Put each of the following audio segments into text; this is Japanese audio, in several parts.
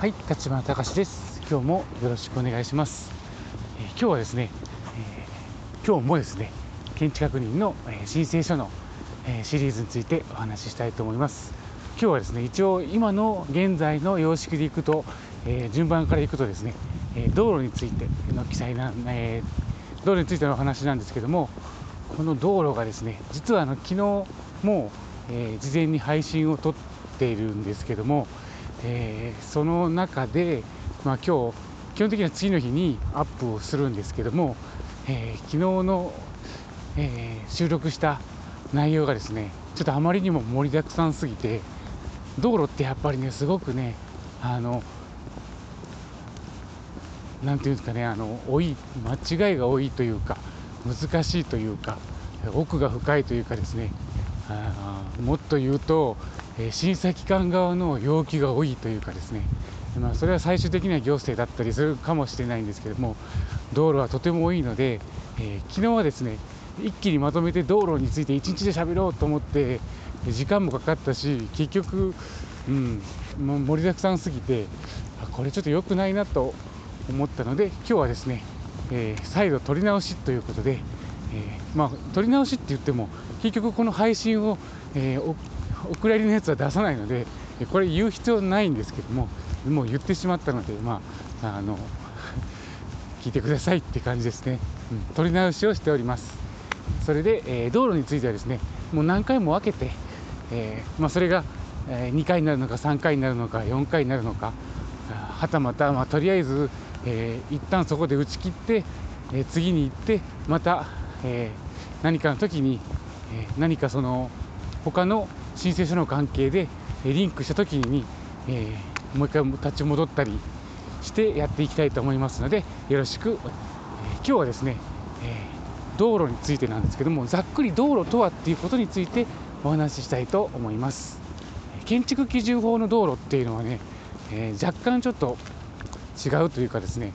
はい、立花隆です。今日もよろしくお願いします。えー今日はですね、えー今日もですね、建築確認の、えー申請書の、えシリーズについてお話ししたいと思います。今日はですね、一応今の現在の様式でいくと、え順番からいくとですね、え道路についての記載な、えー道路についてのお話なんですけども、この道路がですね、実はあの昨日もう、え事前に配信を撮っているんですけども、えーその中で、まあ、今日基本的には次の日にアップをするんですけども、えー昨日の、えー収録した内容がですねちょっとあまりにも盛りだくさんすぎて道路ってやっぱりねすごくねあのなんていうんですかねあの多い間違いが多いというか難しいというか奥が深いというかですねあもっと言うと、え審査機関側の要求が多いというかですね、まあ、それは最終的には行政だったりするかもしれないんですけども道路はとても多いので、えー昨日はですね一気にまとめて道路について一日で喋ろうと思って時間もかかったし結局、うん、もう盛りだくさんすぎてこれちょっと良くないなと思ったので今日はですね、えー再度撮り直しということで、えーまあ、撮り直しって言っても結局この配信を、えーお蔵入りのやつは出さないのでえこれ言う必要ないんですけどももう言ってしまったので、まあ、あの 聞いてくださいって感じですね、うん、撮り直しをしております。それで、えー道路についてはですねもう何回も分けて、えーまあ、それが、え2回になるのか3回になるのか4回になるのかはたまた、まあ、とりあえず、えー一旦そこで打ち切って、えー次に行ってまた、えー何かの時に、えー何かその他の申請書の関係でえリンクした時に、えーもう一回立ち戻ったりしてやっていきたいと思いますのでよろしく、えー今日はですね、えー道路についてなんですけどもざっくり道路とはっていうことについてお話ししたいと思います。建築基準法の道路っていうのはね、えー若干ちょっと違うというかですね、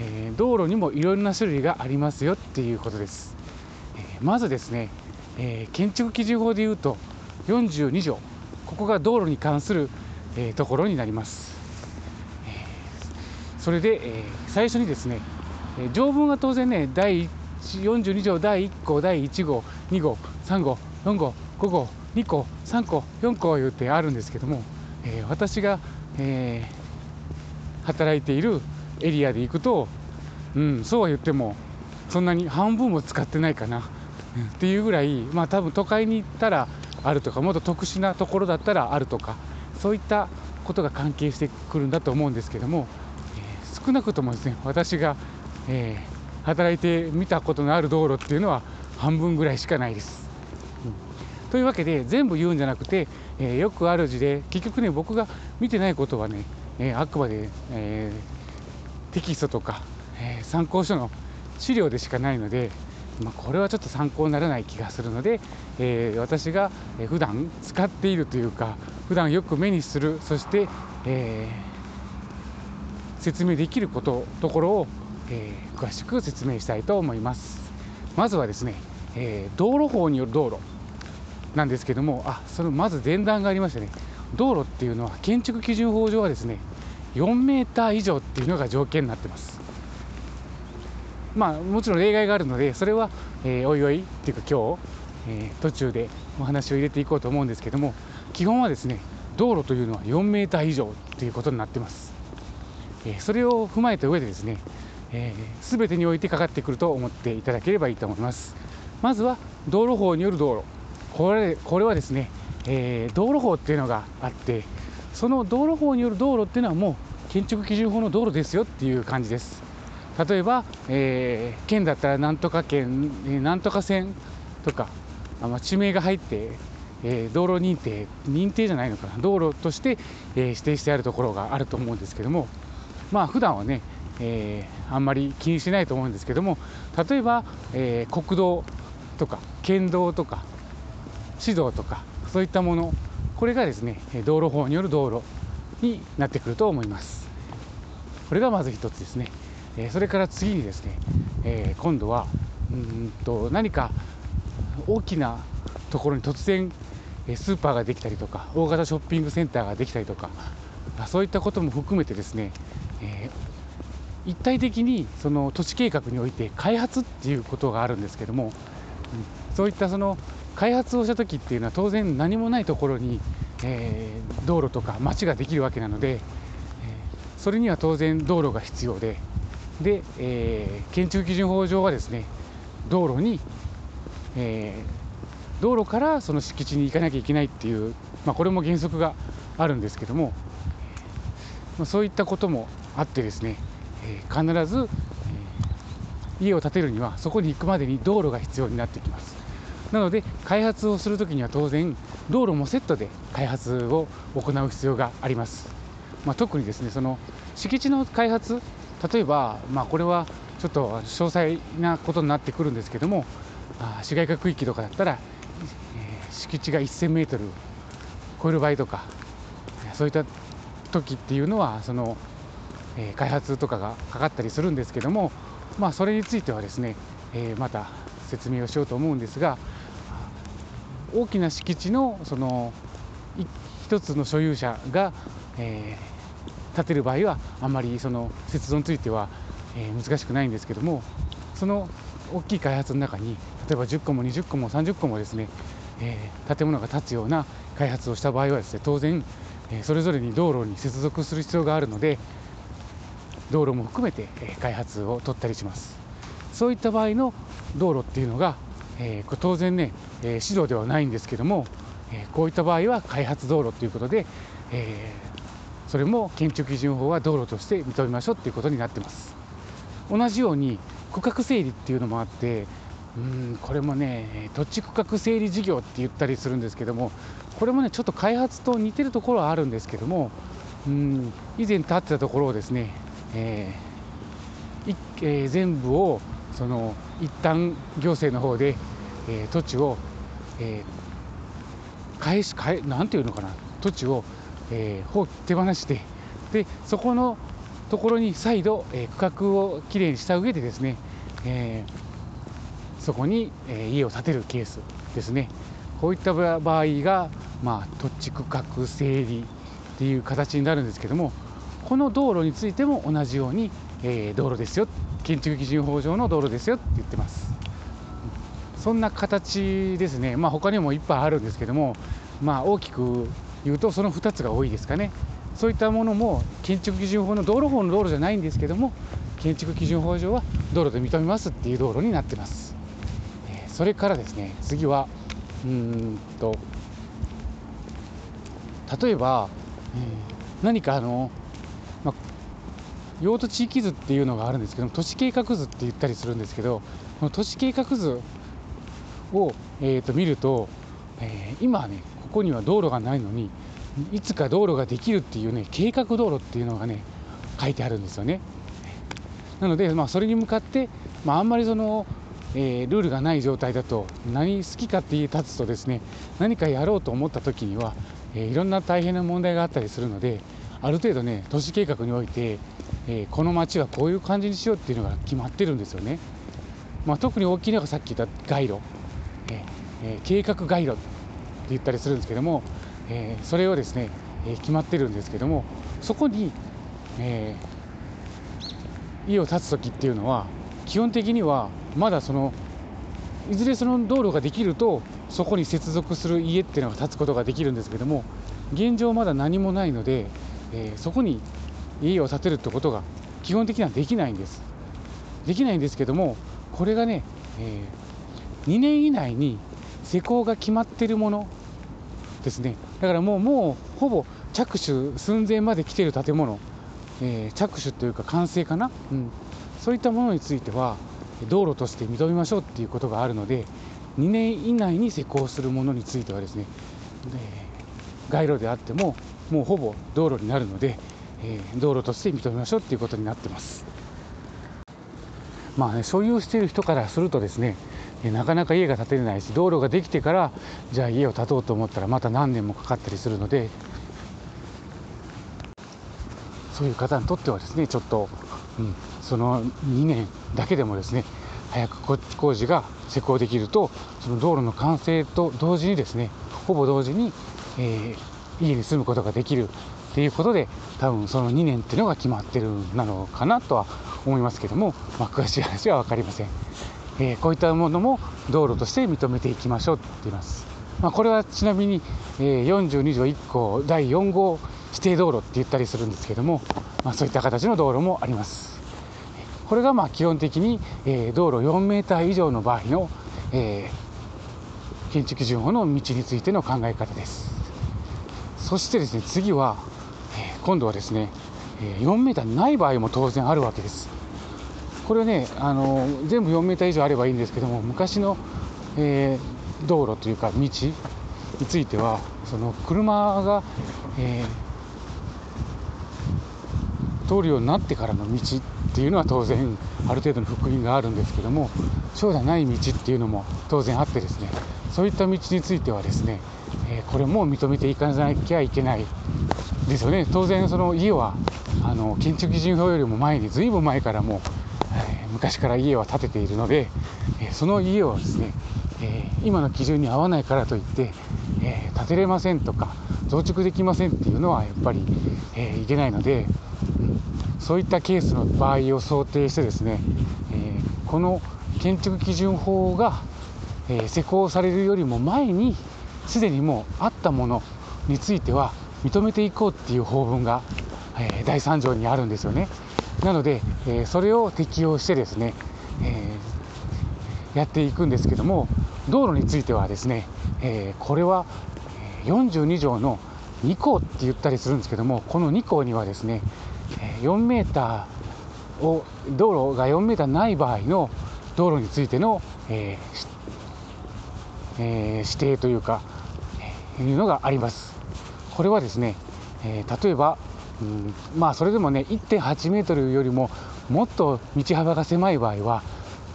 えー道路にもいろいろな種類がありますよっていうことです、えーまずですね、えー建築基準法でいうと42条。ここが道路に関する、えーところになります、えーそれで、えー最初にですね、えー条文は当然ね第42条第1項第1号2号3号4号5号2項3項4項言ってあるんですけども、えー私が、えー働いているエリアで行くと、うん、そうは言ってもそんなに半分も使ってないかな、っていうぐらい、まあ、多分都会に行ったらあるとかもっと特殊なところだったらあるとかそういったことが関係してくるんだと思うんですけども、えー少なくともですね私が、えー働いてみたことのある道路っていうのは半分ぐらいしかないです。うんというわけで全部言うんじゃなくて、えーよくある事例結局ね僕が見てないことはね、えあくまで、えテキストとか、え参考書の資料でしかないので、まあ、これはちょっと参考にならない気がするので、えー私がえ普段使っているというか普段よく目にするそして、えー説明できることところを、えー詳しく説明したいと思います。まずはですね、え道路法による道路なんですけどもあそのまず前段がありましてね道路っていうのは建築基準法上はですね4メーター以上っていうのが条件になってます。まあもちろん例外があるのでそれは、えーおいおいっていうか今日、えー途中でお話を入れていこうと思うんですけども基本はですね道路というのは4メーター以上っていうことになってます。えーそれを踏まえた上でですね、えー、全てにおいてかかってくると思っていただければいいと思います。まずは道路法による道路。これこれはですね、えー道路法っていうのがあってその道路法による道路っていうのはもう建築基準法の道路ですよっていう感じです。例えば、えー県だったらなんとか県、えなんとか線とかあま地名が入って、えー道路認定認定じゃないのかな。道路として、えー指定してあるところがあると思うんですけどもまあ普段はね、えーあんまり気にしないと思うんですけども例えば、えー国道とか県道とか市道とかそういったものこれがですね道路法による道路になってくると思います。これがまず一つですね、えそれから次にですね、え今度はうんと何か大きなところに突然スーパーができたりとか大型ショッピングセンターができたりとかそういったことも含めてですね、えー、一体的にその都市計画において開発っていうことがあるんですけども、うん、そういったその開発をした時っていうのは当然何もないところに、えー、道路とか街ができるわけなので、え、それには当然道路が必要でで、えー、建築基準法上はですね道路に、えー、道路からその敷地に行かなきゃいけないっていう、まあ、これも原則があるんですけども、まあ、そういったこともあってですね、えー、必ず、え、家を建てるにはそこに行くまでに道路が必要になってきます。なので開発をするときには当然道路もセットで開発を行う必要があります、まあ、特にですねその敷地の開発例えば、まあ、これはちょっと詳細なことになってくるんですけども市街化区域とかだったら、えー、敷地が1000メートル超える場合とかそういった時っていうのはその、えー、開発とかがかかったりするんですけども、まあ、それについてはですね、えー、また説明をしようと思うんですが大きな敷地のその一つの所有者が、えー、建てる場合はあんまりその接続については、え、難しくないんですけどもその大きい開発の中に例えば10個も20個も30個もですね、え、建物が建つような開発をした場合はですね当然、え、それぞれに道路に接続する必要があるので道路も含めて、え開発を取ったりします。そういった場合の道路っていうのが、えー、当然ね、えー、指導ではないんですけども、えー、こういった場合は開発道路ということで、えそれも建築基準法は道路として認めましょうっていうことになってます。同じように区画整理っていうのもあってうんこれもね土地区画整理事業って言ったりするんですけどもこれもねちょっと開発と似てるところはあるんですけどもうん以前建ってたところをですね、えーえー、全部をその一旦行政の方で、えー、土地を、えー、返し返なんていうのかな土地をえー、手放してでそこのところに再度、えー、区画をきれいにした上でですね、えー、そこに、え、家を建てるケースですね。こういった場合が、まあ、土地区画整理っていう形になるんですけどもこの道路についても同じように、え、道路ですよ。建築基準法上の道路ですよって言ってます。そんな形ですね。まあ他にもいっぱいあるんですけどもまあ大きくいうとその2つが多いですかね。そういったものも建築基準法の道路法の道路じゃないんですけども建築基準法上は道路で認めますっていう道路になってます、それからですね次はうんと例えば、えー、何かあの、ま用途地域図っていうのがあるんですけど都市計画図って言ったりするんですけどこの都市計画図を、えー、と見ると、えー、今ねこには道路がないのにいつか道路ができるっていうね計画道路っていうのがね書いてあるんですよね。なので、まあ、それに向かって、まあ、あんまりその、えー、ルールがない状態だと何好きかって立つとですね何かやろうと思った時には、えー、いろんな大変な問題があったりするのである程度ね都市計画において、えー、この町はこういう感じにしようっていうのが決まってるんですよね。まあ、特に大きいのがさっき言った街路、えー、計画街路っ言ったりするんですけども、えー、それをですね、えー、決まってるんですけどもそこに、えー、家を建つ時っていうのは基本的にはまだそのいずれその道路ができるとそこに接続する家っていうのが建つことができるんですけども現状まだ何もないので、えー、そこに家を建てるってことが基本的にはできないんです。できないんですけどもこれがね、えー、2年以内に施工が決まってるものですね。だからもうもうほぼ着手寸前まで来てる建物、えー、着手というか完成かな、うん、そういったものについては道路として認めましょうっていうことがあるので2年以内に施工するものについてはですね、えー、街路であってももうほぼ道路になるので、えー、道路として認めましょうっていうことになってます。まあね、所有している人からするとですねなかなか家が建てれないし道路ができてからじゃあ家を建とうと思ったらまた何年もかかったりするのでそういう方にとってはですねちょっと、うん、その2年だけでもですね早く工事が施工できるとその道路の完成と同時にですねほぼ同時に、えー、家に住むことができるっていうことで多分その2年っていうのが決まってるなのかなとは思いますけども、まあ、詳しい話は分かりません、えー、こういったものも道路として認めていきましょうって言います、まあ、これはちなみに、えー、42条1項第4号指定道路って言ったりするんですけども、まあ、そういった形の道路もあります。これがまあ基本的に、えー、道路4メーター以上の場合の、えー、建築基準法の道についての考え方です。そしてですね次は、えー、今度はですね4メーターない場合も当然あるわけです。これねあの全部4メーター以上あればいいんですけども昔の、えー、道路というか道についてはその車が、えー、通るようになってからの道っていうのは当然ある程度の福音があるんですけどもそうじゃない道っていうのも当然あってですねそういった道についてはですね、えー、これも認めていかなきゃいけないですよね。当然その家はあの建築基準法よりも前にずいぶん前からもう、昔から家は建てているので、え、その家をですね、え、今の基準に合わないからといって、え建てれませんとか増築できませんっていうのはやっぱり、えいけないので、うん、そういったケースの場合を想定してですね、えこの建築基準法が、え施行されるよりも前にすでにもうあったものについては認めていこうっていう法文が、え、第3条にあるんですよね。なので、えー、それを適用してですね、えー、やっていくんですけども道路についてはですね、えこれは42条の2項って言ったりするんですけどもこの2項にはですね4メーターを道路が4メーターない場合の道路についての、ええー、指定というか、え、いうのがあります。これはですね、えー、例えば、うん、まあそれでもね1.8メートルよりももっと道幅が狭い場合は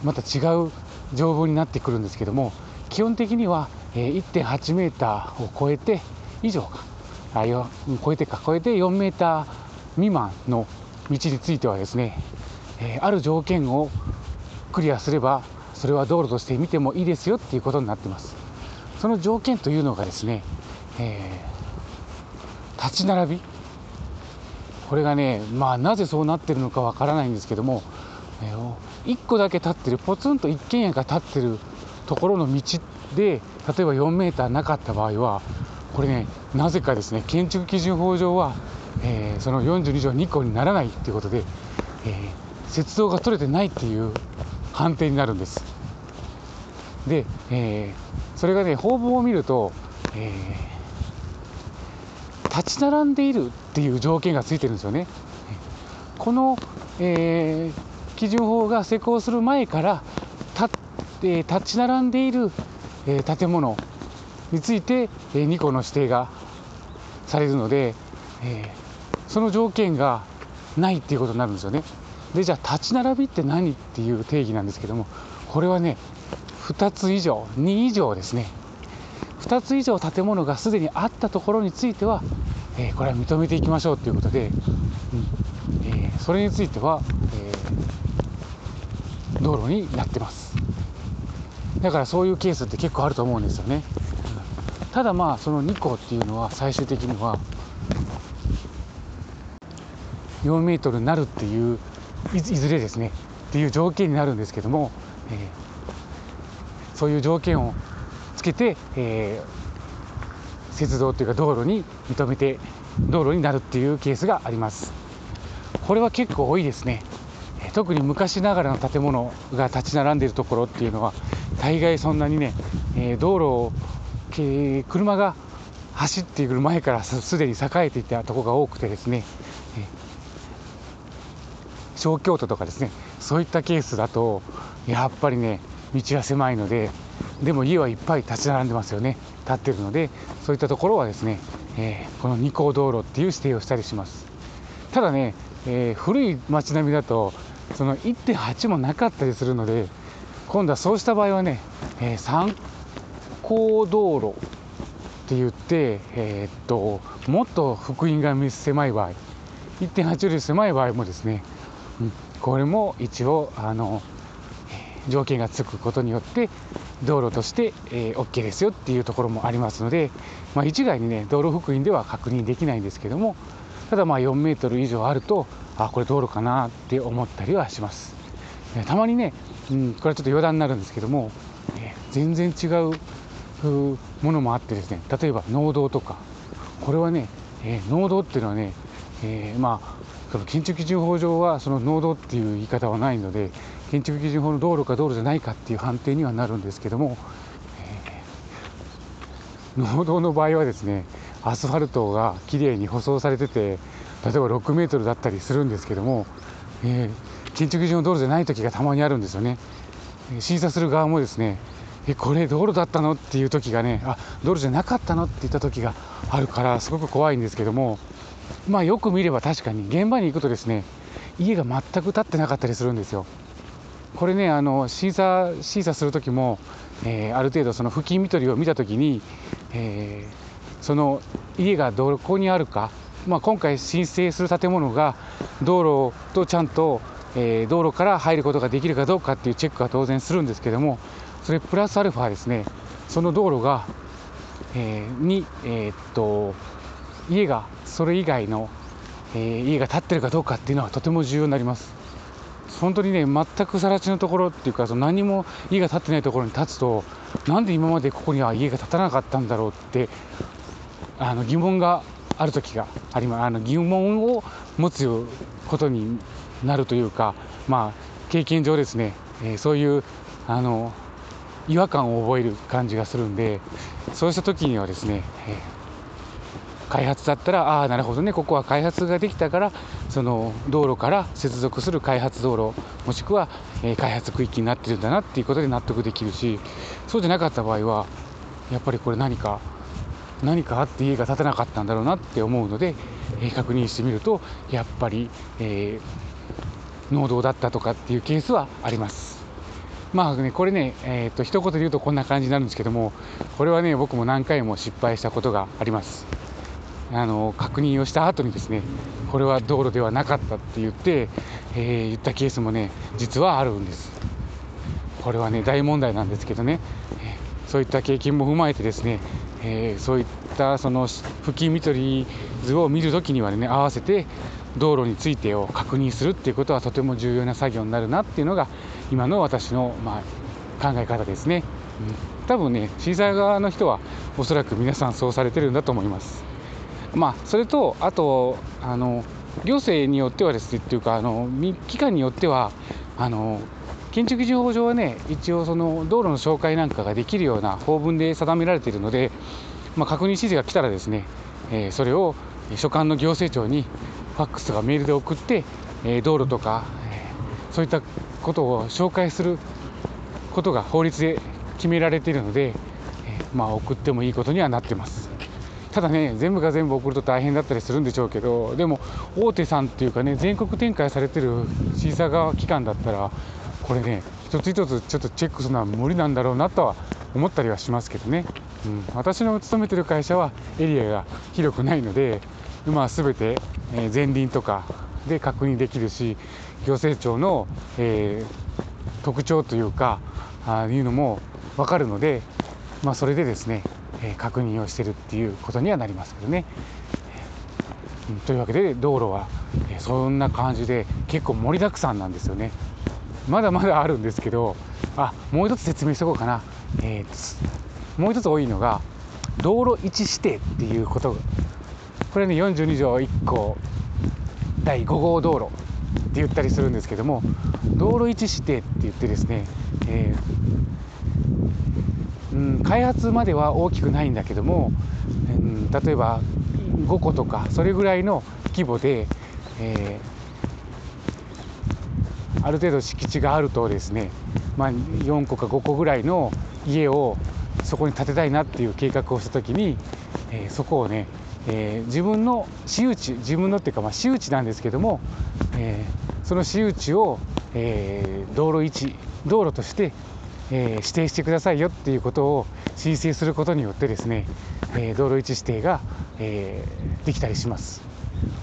また違う条文になってくるんですけども基本的には、1.8メーターを超えて以上かあよ超えてか超えて4メーター未満の道についてはですね、え、ある条件をクリアすればそれは道路として見てもいいですよっていうことになってます。その条件というのがですね、えー立ち並びこれがねまあなぜそうなってるのかわからないんですけども、えー、1個だけ立ってるポツンと一軒家が立ってるところの道で例えば4メーーなかった場合はこれねなぜかですね建築基準法上は、えー、その42条2項にならないっていうことで、えー、雪道が取れてないっていう判定になるんです。で、えー、それがね法文を見ると、えー立ち並んでいるっていう条件がついてるんですよね。この、えー、基準法が施行する前から立え立ち並んでいる、えー、建物について、えー、2個の指定がされるので、えー、その条件がないっていうことになるんですよね。でじゃあ立ち並びって何っていう定義なんですけどもこれはね2つ以上2以上ですね2つ以上建物がすでにあったところについては、えー、これは認めていきましょうということで、うんえー、それについては、えー、道路になってます。だからそういうケースって結構あると思うんですよね。ただまあその2個っていうのは最終的には4メートルになるっていういずれですねっていう条件になるんですけども、えー、そういう条件をつけて、えー、雪道というか道路に認めて道路になるっていうケースがあります。これは結構多いですね。特に昔ながらの建物が立ち並んでいるところっていうのは大概そんなにね、え道路を、えー、車が走ってくる前からすでに栄えていたところが多くてですね、え小京都とかですねそういったケースだとやっぱりね道は狭いのででも家はいっぱい立ち並んでますよね。立ってるのでそういったところはですね、えー、この二項道路っていう指定をしたりします。ただね、えー、古い街並みだとその1.8もなかったりするので今度はそうした場合はね、えー、参考道路って言って、えー、っともっと福音が狭い場合1.8より狭い場合もですね、うん、これも一応あの条件がつくことによって道路として、えー、OK ですよっていうところもありますので、まあ、一概にね道路福音では確認できないんですけども、ただまあ4メートル以上あるとあこれ道路かなって思ったりはします、えたまにね、うん、これはちょっと余談になるんですけども、え全然違うものもあってですね例えば農道とかこれはね、えー、農道っていうのはね、えー、まあ建築基準法上はその農道っていう言い方はないので建築基準法の道路か道路じゃないかっていう判定にはなるんですけども、えー、農道の場合はですねアスファルトがきれいに舗装されてて例えば6メートルだったりするんですけども、えー、建築基準の道路じゃない時がたまにあるんですよね。審査する側もですねえこれ道路だったの？っていう時がねあ道路じゃなかったの？って言った時があるからすごく怖いんですけどもまあよく見れば確かに現場に行くとですね家が全く建ってなかったりするんですよ。これねあの審査審査する時も、えー、ある程度その付近見取りを見た時に、えー、その家がどこにあるか、まあ、今回申請する建物が道路とちゃんと、えー、道路から入ることができるかどうかっていうチェックは当然するんですけどもそれプラスアルファですねその道路が、え、に、え、っと家がそれ以外の、えー、家が建ってるかどうかっていうのはとても重要になります。本当にね全く更地のところっていうかその何も家が建ってないところに立つとなんで今までここには家が建たなかったんだろうってあの疑問がある時があります。あの疑問を持つことになるというかまあ経験上ですね、えー、そういうあの違和感を覚える感じがするんでそうした時にはですね、えー、開発だったらああなるほどねここは開発ができたからその道路から接続する開発道路もしくは、え、開発区域になってるんだなっていうことで納得できるしそうじゃなかった場合はやっぱりこれ何か何かあって家が建たなかったんだろうなって思うので、え、確認してみるとやっぱり、えー、農道だったとかっていうケースはあります。まあね、これね、えー、っと一言で言うとこんな感じになるんですけども、これはね、僕も何回も失敗したことがあります。あの確認をした後にですね、これは道路ではなかったって言って、えー、言ったケースもね、実はあるんです。これはね、大問題なんですけどね、えー、そういった経験も踏まえてですね、えー、そういったその付近見取り図を見るときにはね、合わせて道路についてを確認するっていうことはとても重要な作業になるなっていうのが今の私の、まあ、考え方ですね、うん、多分ね審査側の人はおそらく皆さんそうされてるんだと思います。まあそれとあとあの行政によってはですねっていうかあの機関によってはあの建築事法上はね一応その道路の紹介なんかができるような法文で定められているので、まあ、確認指示が来たらですね、えー、それを所管の行政庁にファックスとかメールで送って、えー、道路とか、えー、そういったことを紹介することが法律で決められているので、え、まあ、送ってもいいことにはなってます。ただね、全部が全部送ると大変だったりするんでしょうけど、でも大手さんっていうかね、全国展開されてる審査側機関だったら、これね、一つ一つちょっとチェックするのは無理なんだろうなとは思ったりはしますけどね、うん、私の勤めてる会社はエリアが広くないので、まあ、全て前輪とかで確認できるし行政庁の、えー、特徴というかあいうのも分かるので、まあ、それでですね、確認をしてるっていうことにはなりますけどね。というわけで道路は、そんな感じで結構盛りだくさんなんですよね。まだまだあるんですけどあもう一つ説明しておこうかな、えー、もう一つ多いのが道路位置指定っていうことこれね42条1項第5号道路って言ったりするんですけども道路位置指定って言ってですね、えー、開発までは大きくないんだけども、うん、例えば5個とかそれぐらいの規模で、えー、ある程度敷地があるとですね、まあ、4個か5個ぐらいの家をそこに建てたいなっていう計画をした時に、えー、そこをねえー、自分の私有地自分のっていうか、まあ、私有地なんですけども、え、その私有地を、えー、道路位置道路として、え指定してくださいよっていうことを申請することによってですね、え道路位置指定が、えできたりします。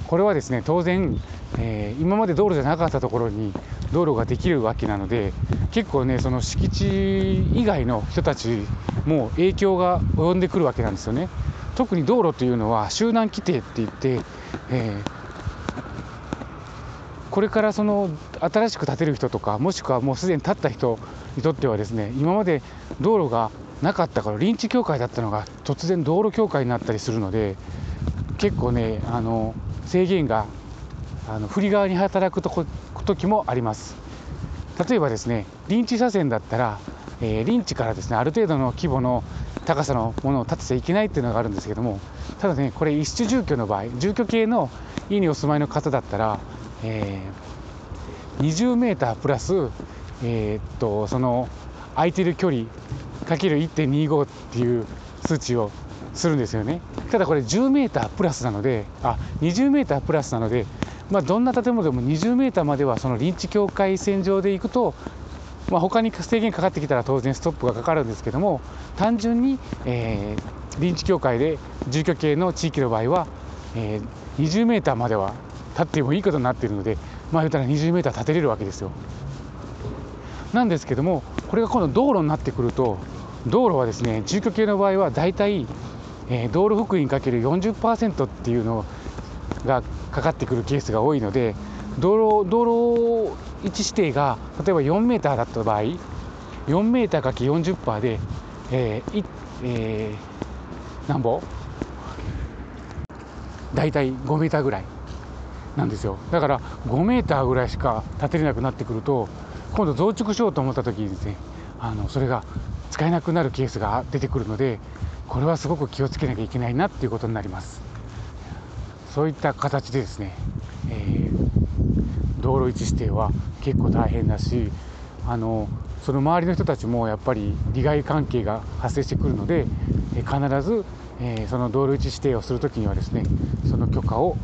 これはですね当然、え今まで道路じゃなかったところに道路ができるわけなので結構ねその敷地以外の人たちも影響が及んでくるわけなんですよね。特に道路というのは集団規定って言って、えー、これからその新しく建てる人とかもしくはもうすでに建った人にとってはですね今まで道路がなかったから臨地境界だったのが突然道路境界になったりするので結構ねあの制限があの振り側に働くとこ時もあります。例えばですね臨地車線だったら、えー、臨地からですねある程度の規模の高さのものを建てちゃいけないっていうのがあるんですけどもただねこれ一種住居の場合住居系の家にお住まいの方だったら、えー、20メータープラス、えー、っとその空いてる距離かける1.25っていう数値をするんですよねただこれ10メータープラスなのであ20メータープラスなのでまあ、どんな建物でも20メーターまではその臨地境界線上で行くと、まあ、他に制限かかってきたら当然ストップがかかるんですけども単純に、えー、臨地境界で住居系の地域の場合は、えー、20メーターまでは立ってもいいことになっているのでまあ言ったら20メーター立てれるわけですよ。なんですけどもこれが今度道路になってくると道路はですね住居系の場合はだいたい、えー、道路福音かける40%っていうのがかかってくるケースが多いので道路道路位置指定が例えば4メーターだった場合4メーターかけ40%で、えーえー、なんぼ？大体5メーターぐらいなんですよ。だから5メーターぐらいしか建てれなくなってくると今度増築しようと思った時にですねあのそれが使えなくなるケースが出てくるのでこれはすごく気をつけなきゃいけないなっていうことになります。そういった形でですね、えー、道路位置指定は結構大変だしあのその周りの人たちもやっぱり利害関係が発生してくるので、え必ず、えー、その道路位置指定をする時にはですねその許可を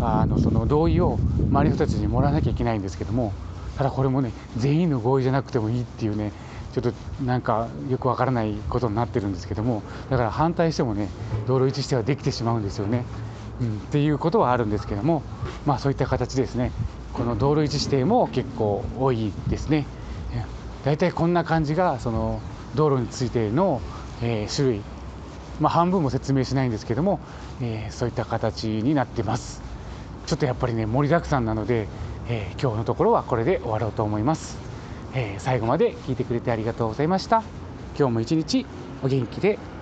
あのその同意を周りの人たちにもらわなきゃいけないんですけどもただこれもね全員の合意じゃなくてもいいっていうねちょっとなんかよくわからないことになってるんですけどもだから反対してもね道路位置指定はできてしまうんですよね。うん、っていうことはあるんですけども、まあ、そういった形ですね。この道路位置指定も結構多いですね。大体こんな感じがその道路についての、えー、種類、まあ、半分も説明しないんですけども、えー、そういった形になってます。ちょっとやっぱりね盛りだくさんなので、えー、今日のところはこれで終わろうと思います、え最後まで聞いてくれてありがとうございました。今日も一日お元気で。